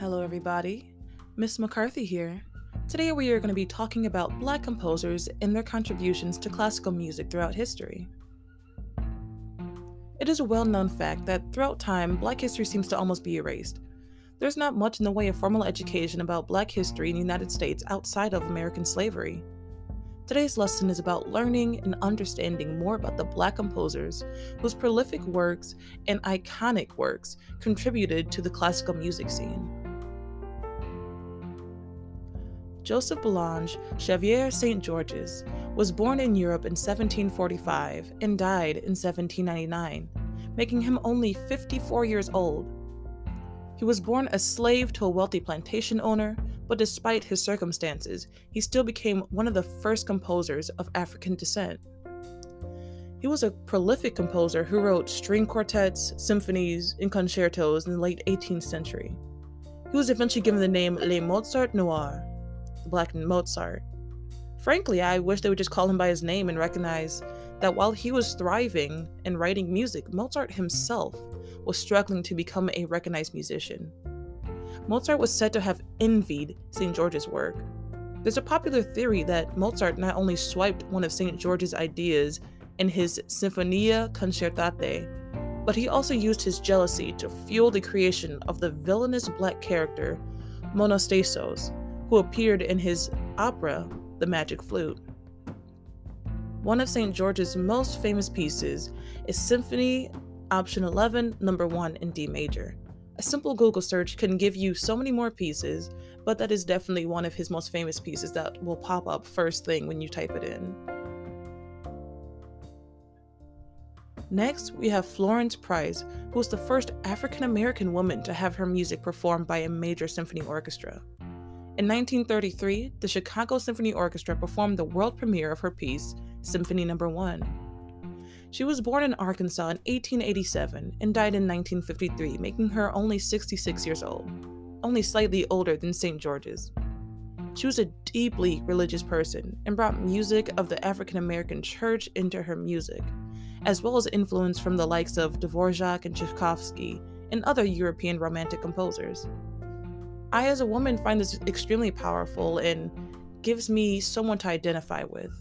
Hello, everybody. Miss McCarthy here. Today, we are going to be talking about Black composers and their contributions to classical music throughout history. It is a well known fact that throughout time, Black history seems to almost be erased. There's not much in the way of formal education about Black history in the United States outside of American slavery. Today's lesson is about learning and understanding more about the Black composers whose prolific works and iconic works contributed to the classical music scene. Joseph Bologne Chevalier St. Georges was born in Europe in 1745 and died in 1799, making him only 54 years old. He was born a slave to a wealthy plantation owner but despite his circumstances, he still became one of the first composers of African descent. He was a prolific composer who wrote string quartets, symphonies, and concertos in the late 18th century. He was eventually given the name Le Mozart Noir, Black Mozart. Frankly, I wish they would just call him by his name and recognize that while he was thriving and writing music, Mozart himself was struggling to become a recognized musician. Mozart was said to have envied St. George's work. There's a popular theory that Mozart not only swiped one of St. George's ideas in his Sinfonia Concertante, but he also used his jealousy to fuel the creation of the villainous black character Monostatos, who appeared in his opera The Magic Flute. One of St. George's most famous pieces is Symphony Opus 11, number 1 in D major. A simple Google search can give you so many more pieces, but that is definitely one of his most famous pieces that will pop up first thing when you type it in. Next, we have Florence Price, who was the first African American woman to have her music performed by a major symphony orchestra. In 1933, the Chicago Symphony Orchestra performed the world premiere of her piece, Symphony No. 1. She was born in Arkansas in 1887 and died in 1953, making her only 66 years old, only slightly older than St. George's. She was a deeply religious person and brought music of the African American church into her music, as well as influence from the likes of Dvorak and Tchaikovsky and other European romantic composers. I, as a woman, find this extremely powerful and gives me someone to identify with.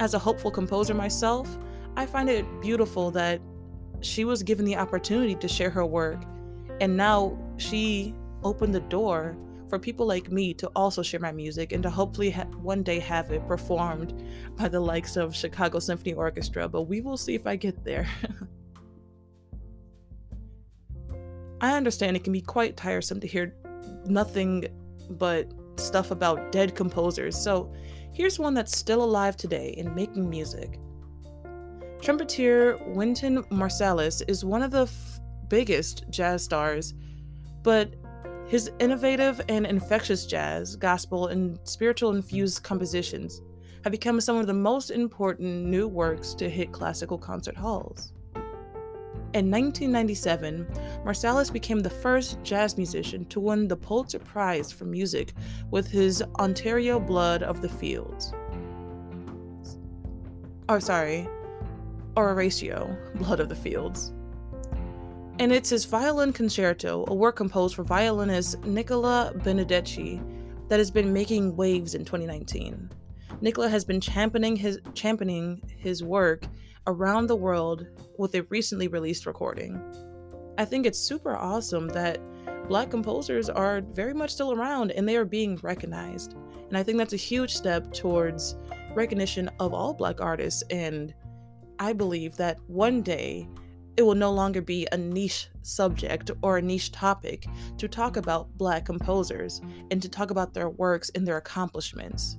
As a hopeful composer myself, I find it beautiful that she was given the opportunity to share her work, and now she opened the door for people like me to also share my music and to hopefully ha- one day have it performed by the likes of Chicago Symphony Orchestra. But we will see if I get there. I understand it can be quite tiresome to hear nothing but stuff about dead composers, so here's one that's still alive today and making music. Trumpeter Wynton Marsalis is one of the f- biggest jazz stars, but his innovative and infectious jazz, gospel, and spiritual infused compositions have become some of the most important new works to hit classical concert halls. In 1997, Marsalis became the first jazz musician to win the Pulitzer Prize for Music with his Ontario Blood of the Fields. Oh, sorry, Oratio, Blood of the Fields. And it's his violin concerto, a work composed for violinist Nicola Benedetti, that has been making waves in 2019. Nicola has been championing his championing his work around the world with a recently released recording. I think it's super awesome that black composers are very much still around and they are being recognized. And I think that's a huge step towards recognition of all black artists and I believe that one day it will no longer be a niche subject or a niche topic to talk about Black composers and to talk about their works and their accomplishments.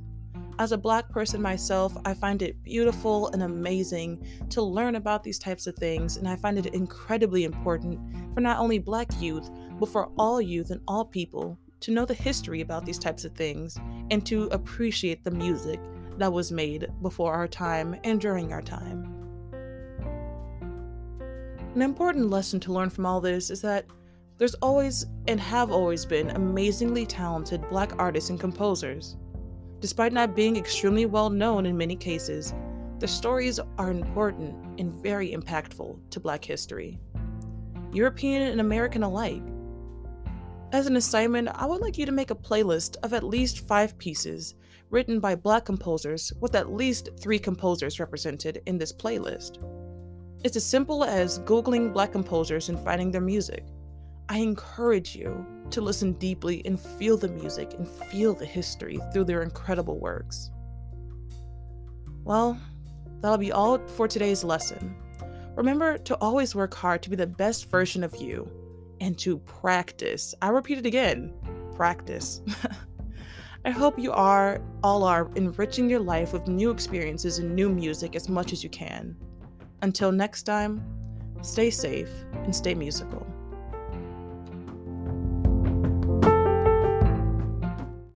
As a Black person myself, I find it beautiful and amazing to learn about these types of things, and I find it incredibly important for not only Black youth, but for all youth and all people to know the history about these types of things and to appreciate the music that was made before our time and during our time. An important lesson to learn from all this is that there's always and have always been amazingly talented black artists and composers. Despite not being extremely well known in many cases, the stories are important and very impactful to black history, European and American alike. As an assignment, I would like you to make a playlist of at least five pieces written by Black composers with at least three composers represented in this playlist. It's as simple as Googling Black composers and finding their music. I encourage you to listen deeply and feel the music and feel the history through their incredible works. Well, that'll be all for today's lesson. Remember to always work hard to be the best version of you and to practice. I repeat it again practice. I hope you are all are enriching your life with new experiences and new music as much as you can. Until next time, stay safe and stay musical.